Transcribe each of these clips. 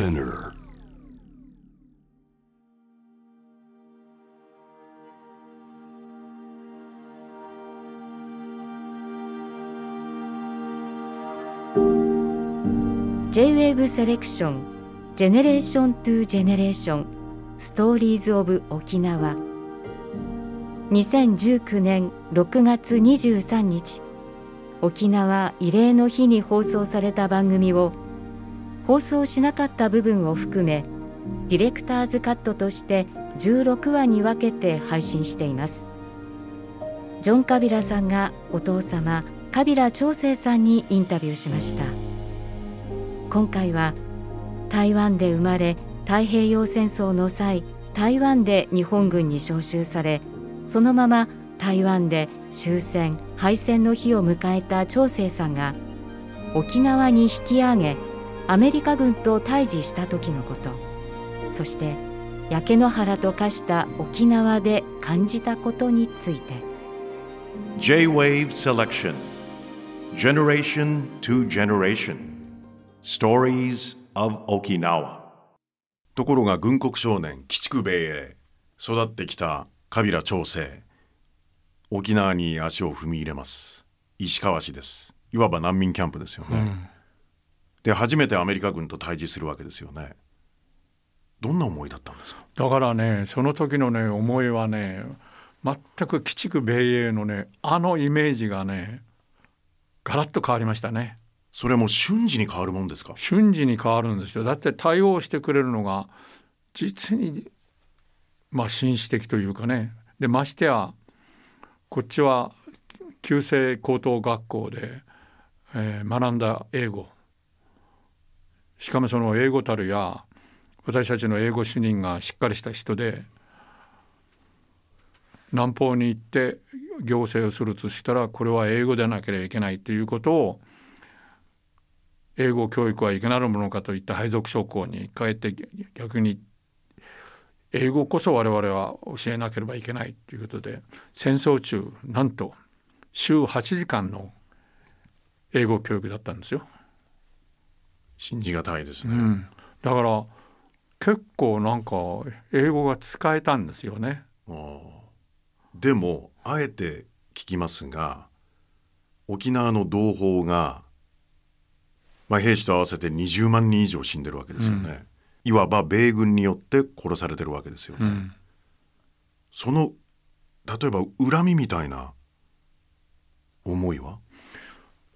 Spinner. セレクションジェネレーショントゥジェネレーションストーリーズオブ沖縄2019年6月23日沖縄慰霊の日に放送された番組を放送しなかった部分を含めディレクターズカットとして16話に分けて配信しています。ジョン・カビラさんがお父様カビラ長生さんにインタビューしました。今回は台湾で生まれ太平洋戦争の際台湾で日本軍に召集されそのまま台湾で終戦敗戦の日を迎えた長生さんが沖縄に引き上げアメリカ軍と対峙した時のこと。そして焼け野原と化した沖縄で感じたことについて。J-Wave Selection. Generation to Generation. Stories of Okinawa. ところが軍国少年鬼畜米英育ってきたカビラ長生。沖縄に足を踏み入れます。石川市です。いわば難民キャンプですよね、で初めてアメリカ軍と対峙するわけですよね。どんな思いだったんですか？だからねその時のね思いはね全く鬼畜米英のねあのイメージがねガラッと変わりましたね。それも瞬時に変わるもんですか？瞬時に変わるんですよ。だって対応してくれるのが実にまあ紳士的というかね。でましてやこっちは旧制高等学校で、えー学んだ英語しかもその英語たるや私たちの英語主任がしっかりした人で南方に行って行政をするとしたらこれは英語でなければいけないということを英語教育はいかなるものかといった配属諸校に変えて逆に英語こそ我々は教えなければいけないということで戦争中なんと週8時間の英語教育だったんですよ。信じがたいですね、うん、だから結構なんか英語が使えたんですよね。でもあえて聞きますが沖縄の同胞が、まあ、兵士と合わせて20万人以上死んでるわけですよね、いわば米軍によって殺されてるわけですよね、うん。その例えば恨みみたいな思いは？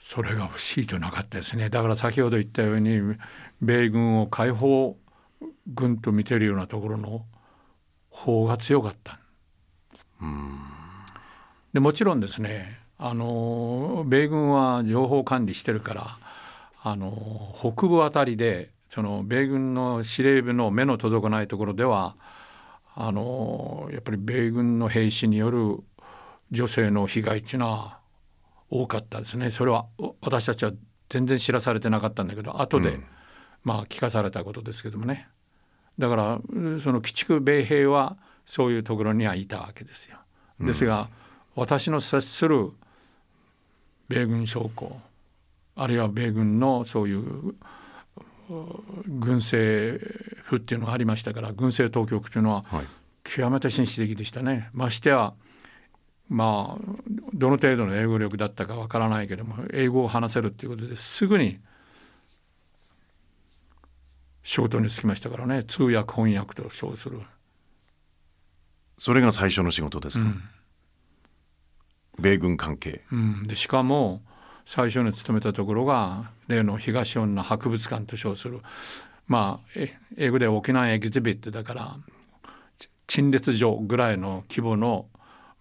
それが不思議となかったですねだから先ほど言ったように米軍を解放軍と見てるようなところの方が強かった。でもちろんですねあの米軍は情報管理してるからあの北部あたりでその米軍の司令部の目の届かないところではあのやっぱり米軍の兵士による女性の被害っていうのは多かったですね。それはお私たちは全然知らされてなかったんだけど後で、まあ聞かされたことですけどもね。だからうんその鬼畜米兵はそういうところにはいたわけですよ。ですが、私の接する米軍将校あるいは米軍のそういうう軍政府っていうのがありましたから軍政当局というのははい。極めて紳士的でしたね。ましてやまあどの程度の英語力だったかわからないけども英語を話せるっていうことですぐに仕事に就きましたからね。通訳翻訳と称する。それが最初の仕事ですか、米軍関係。うん、でしかも最初に勤めたところが例の東女博物館と称する。まあえ英語で沖縄エキゼビットだからち陳列所ぐらいの規模の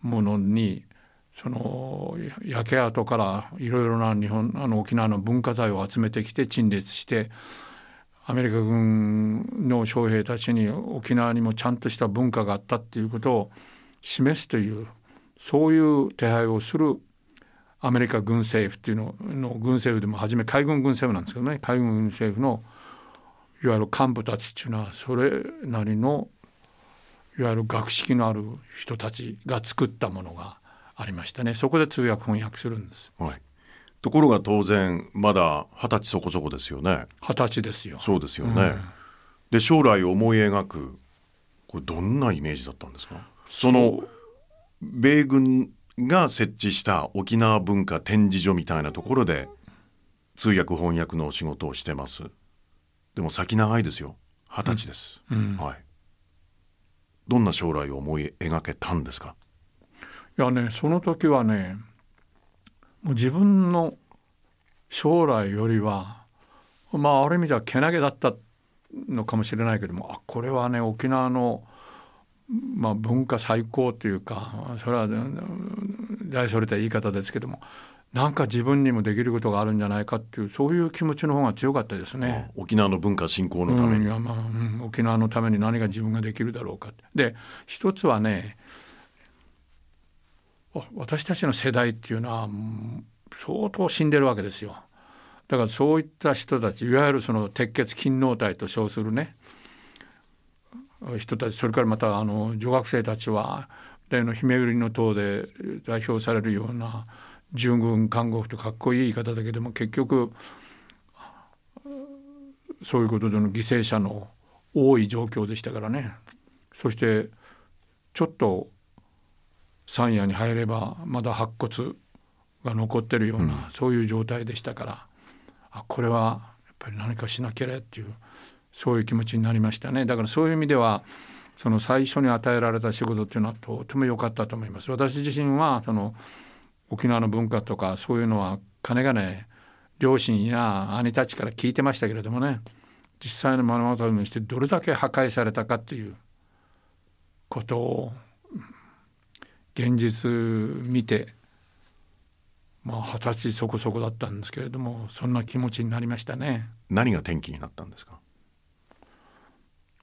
ものにその焼け跡からいろいろな日本あの沖縄の文化財を集めてきて陳列してアメリカ軍の将兵たちに沖縄にもちゃんとした文化があったっていうことを示すというそういう手配をするアメリカ軍政府っていうのの軍政府でも初め海軍軍政府なんですけどね海軍軍政府のいわゆる幹部たちっていうのはそれなりのいわゆる学識のある人たちが作ったものがありましたね。そこで通訳翻訳するんです。はい。ところが当然まだ二十歳そこそこですよね。二十歳ですよ。そうですよね、で将来思い描くこれどんなイメージだったんですか？その米軍が設置した沖縄文化展示所みたいなところで通訳翻訳のお仕事をしてます。でも先長いですよ。二十歳です、うん。はいどんな将来を思い描けたんですか？いやねその時はねもう自分の将来よりはまあある意味ではけなげだったのかもしれないけどもあこれはね沖縄の、まあ、文化最高というかそれは大それた言い方ですけどもなんか自分にもできることがあるんじゃないかっていうそういう気持ちの方が強かったですね。沖縄の文化振興のために、うんまあうん。沖縄のために何が自分ができるだろうかで一つはねわ私たちの世代っていうのはうん相当死んでるわけですよ。だからそういった人たちいわゆるその鉄血勤労体と称するね人たちそれからまたあの女学生たちは例の姫売りの塔で代表されるような従軍看護婦とかっこいい言い方だけども結局そういうことでの犠牲者の多い状況でしたからね。そしてちょっと山野に入ればまだ白骨が残ってるような、そういう状態でしたからあこれはやっぱり何かしなきゃねっていうそういう気持ちになりましたね。だからそういう意味ではその最初に与えられた仕事っていうのはとても良かったと思います。私自身はその沖縄の文化とかそういうのは金がね両親や兄たちから聞いてましたけれどもね実際の目の当たりにしてどれだけ破壊されたかっていうことを現実見てまあ二十歳そこそこだったんですけれどもそんな気持ちになりましたね。何が転機になったんですか？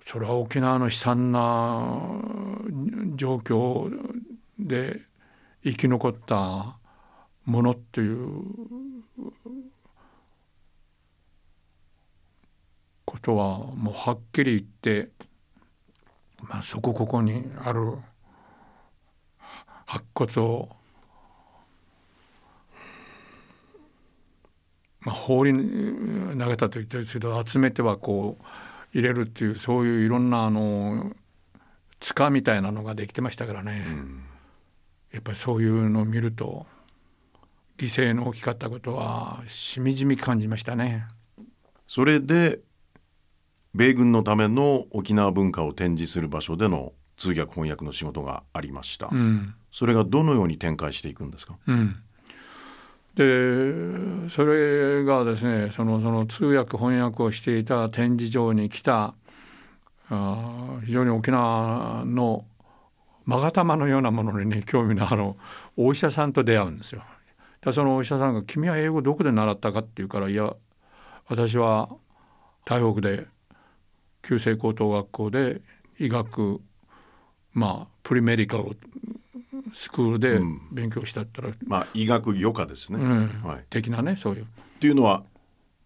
それは沖縄の悲惨な状況で生き残ったものっていうことはもうはっきり言って、まあ、そこここにある白骨を、まあ、放り投げたと言ってるんですけど集めてはこう入れるっていうそういういろんなあの塚みたいなのができてましたからね、やっぱりそういうのを見ると犠牲の大きかったことはしみじみ感じましたね。それで米軍のための沖縄文化を展示する場所での通訳翻訳の仕事がありました、うんそれがどのように展開していくんですか？うん、でそれがですねそのその通訳翻訳をしていた展示場に来たあー非常に沖縄の勾玉のようなものにね興味のあるお医者さんと出会うんですよ。でそのお医者さんが「君は英語どこで習ったか?」って言うから「いや私は台北で旧制高等学校で医学まあプリメディカルスクールでうん。勉強したったら、まあ医学余暇ですね、うん。はい、っ的なねそういう。ていうのは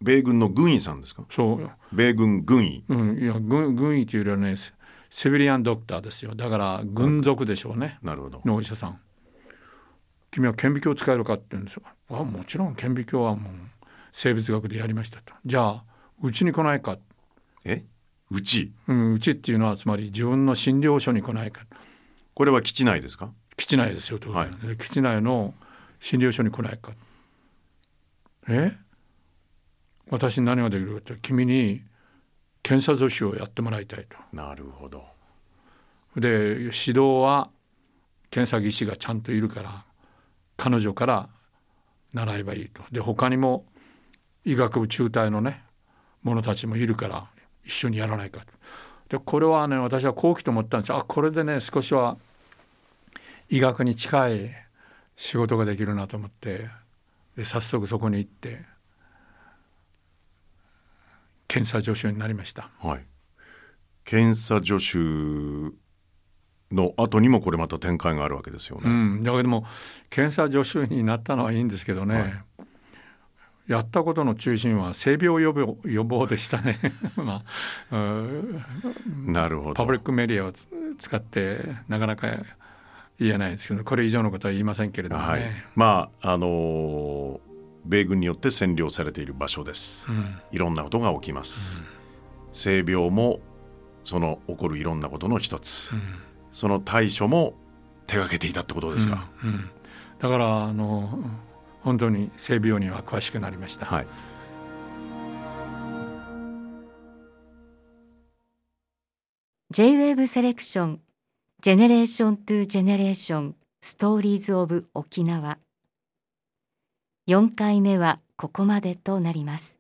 米軍の軍医さんですか？そう、米軍軍医。うん、いや軍軍医というよりはねセセビリアンドクターですよ。だから軍属でしょうね。なるほど。のお医者さん君は顕微鏡使えるかって言うんですよ。あもちろん顕微鏡はもう生物学でやりましたと。じゃあうちに来ないか、え？うち？うん、うちっていうのはつまり自分の診療所に来ないか。これは基地内ですか？基地内ですよ当然、はい。で基地内の診療所に来ないか。え？私に何ができるかって君に検査助手をやってもらいたいと。なるほど。で指導は検査技師がちゃんといるから彼女から習えばいいと。で他にも医学部中退のね者たちもいるから一緒にやらないかと。でこれはね私は好奇と思ったんです。あこれでね少しは医学に近い仕事ができるなと思って。で早速そこに行って検査助手になりました。はい。検査助手の後にもこれまた展開があるわけですよね、うん、だけども検査助手になったのはいいんですけどね、はい。やったことの中心は性病予防予防でしたね、まあ、うんなるほど。パブリックメディアをつ使ってなかなか言えないですけどこれ以上のことは言いませんけれどもね、はい、まああのー米軍によって占領されている場所です、うん。いろんなことが起きます、性病もその起こるいろんなことの一つ、うんその対処も手がけていたってことですか、うんうん。だからあの本当に性病には詳しくなりました。はい。J-WAVE セレクションジェネレーショントゥジェネレーションストーリーズオブ沖縄4回目はここまでとなります。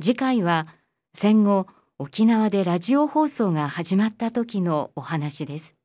次回は戦後沖縄でラジオ放送が始まった時のお話です。